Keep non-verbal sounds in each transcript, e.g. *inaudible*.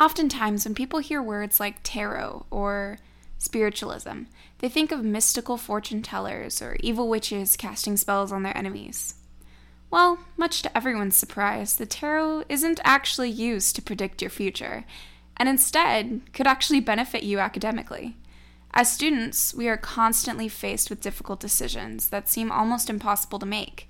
Oftentimes, when people hear words like tarot or spiritualism, they think of mystical fortune tellers or evil witches casting spells on their enemies. Well, much to everyone's surprise, the tarot isn't actually used to predict your future, and instead could actually benefit you academically. As students, we are constantly faced with difficult decisions that seem almost impossible to make.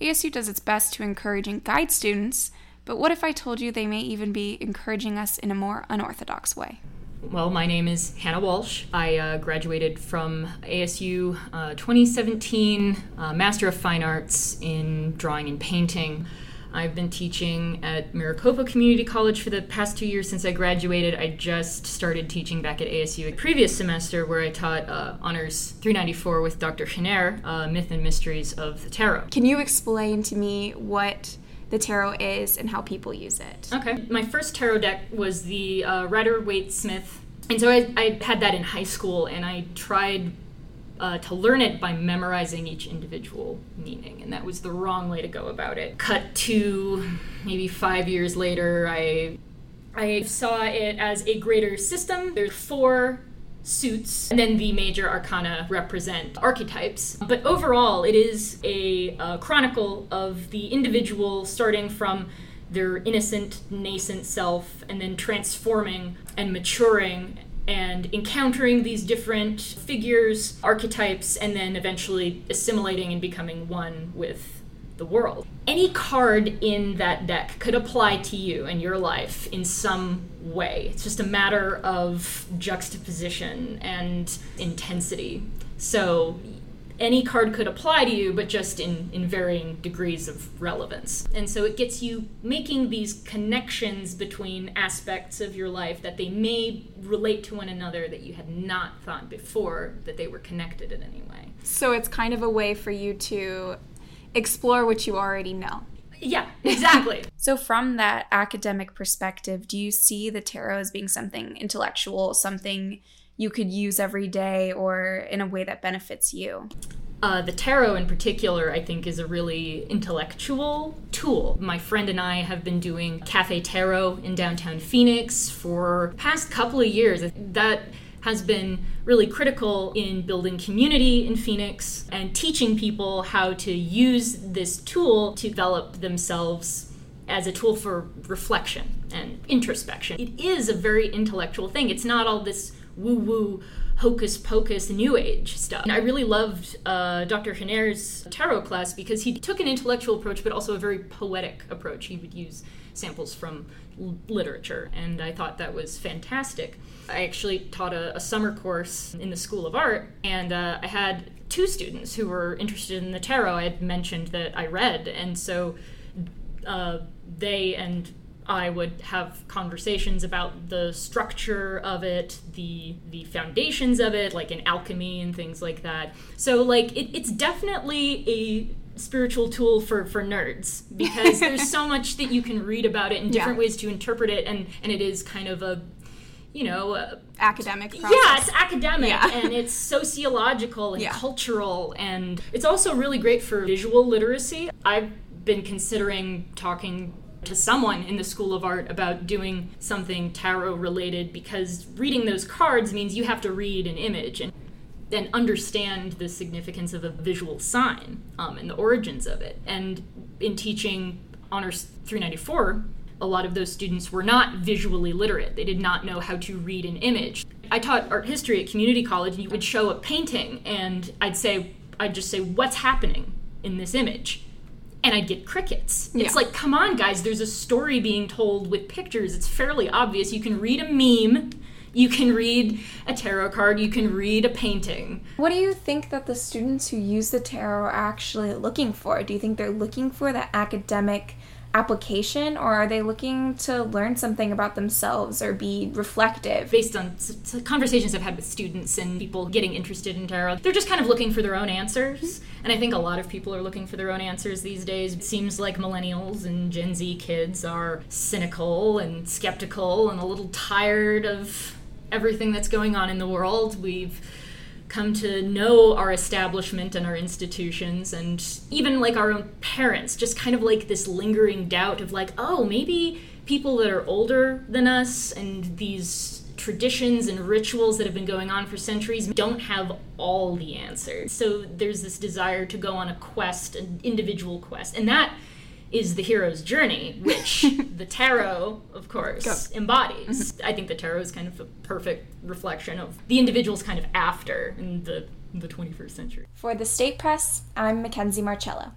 ASU does its best to encourage and guide students, but what if I told you they may even be encouraging us in a more unorthodox way? Well, my name is Hannah Walsh. I uh, graduated from ASU uh, 2017, uh, Master of Fine Arts in Drawing and Painting. I've been teaching at Maricopa Community College for the past two years since I graduated. I just started teaching back at ASU a previous semester where I taught uh, Honors 394 with Dr. Chenair, uh, Myth and Mysteries of the Tarot. Can you explain to me what the tarot is and how people use it. Okay. My first tarot deck was the uh, Rider Waite Smith. And so I, I, had that in high school, and I tried uh, to learn it by memorizing each individual meaning, and that was the wrong way to go about it. Cut to maybe five years later, I I saw it as a greater system. There's four suits, and then the major arcana represent archetypes. But overall, it is a, a chronicle of the individual starting from their innocent, nascent self and then transforming and maturing and encountering these different figures, archetypes, and then eventually assimilating and becoming one with the world. Any card in that deck could apply to you and your life in some way. It's just a matter of juxtaposition and intensity. So any card could apply to you, but just in, in varying degrees of relevance. And so it gets you making these connections between aspects of your life that they may relate to one another that you had not thought before that they were connected in any way. So it's kind of a way for you to explore what you already know. Yeah, exactly. *laughs* so, from that academic perspective, do you see the tarot as being something intellectual, something you could use every day, or in a way that benefits you? Uh, the tarot, in particular, I think is a really intellectual tool. My friend and I have been doing Cafe Tarot in downtown Phoenix for past couple of years. That has been really critical in building community in Phoenix and teaching people how to use this tool to develop themselves as a tool for reflection and introspection. It is a very intellectual thing. It's not all this woo woo hocus pocus new age stuff. And I really loved uh, Dr. Chenair's tarot class because he took an intellectual approach but also a very poetic approach. He would use samples from literature, and I thought that was fantastic. I actually taught a, a summer course in the School of Art, and uh, I had two students who were interested in the tarot. I had mentioned that I read, and so uh, they and I would have conversations about the structure of it, the the foundations of it, like in alchemy and things like that. So like it, it's definitely a spiritual tool for for nerds *laughs* because there's so much that you can read about it and different yeah. ways to interpret it and and it is kind of a you know uh, academic process. yeah it's academic yeah. and it's sociological and yeah. cultural and it's also really great for visual literacy i've been considering talking to someone in the School of Art about doing something tarot related because reading those cards means you have to read an image and and understand the significance of a visual sign um, and the origins of it. And in teaching Honors 394, a lot of those students were not visually literate. They did not know how to read an image. I taught art history at community college, and you would show a painting, and I'd say, I'd just say, What's happening in this image? And I'd get crickets. Yeah. It's like, come on, guys, there's a story being told with pictures. It's fairly obvious. You can read a meme you can read a tarot card, you can read a painting. What do you think that the students who use the tarot are actually looking for? Do you think they're looking for that academic application or are they looking to learn something about themselves or be reflective? Based on conversations i've had with students and people getting interested in tarot they're just kind of looking for their own answers. And i think a lot of people are looking for their own answers these days. It seems like millennials and gen z kids are cynical and skeptical and a little tired of everything that's going on in the world. We've come to know our establishment and our institutions and even like our own parents just kind of like this lingering doubt of like oh maybe people that are older than us and these traditions and rituals that have been going on for centuries don't have all the answers. So there's this desire to go on a quest, an individual quest. And that is the hero's journey, which *laughs* the tarot, of course, Go. embodies. Mm-hmm. I think the tarot is kind of a perfect reflection of the individual's kind of after in the, the 21st century. For the State Press, I'm Mackenzie Marchello.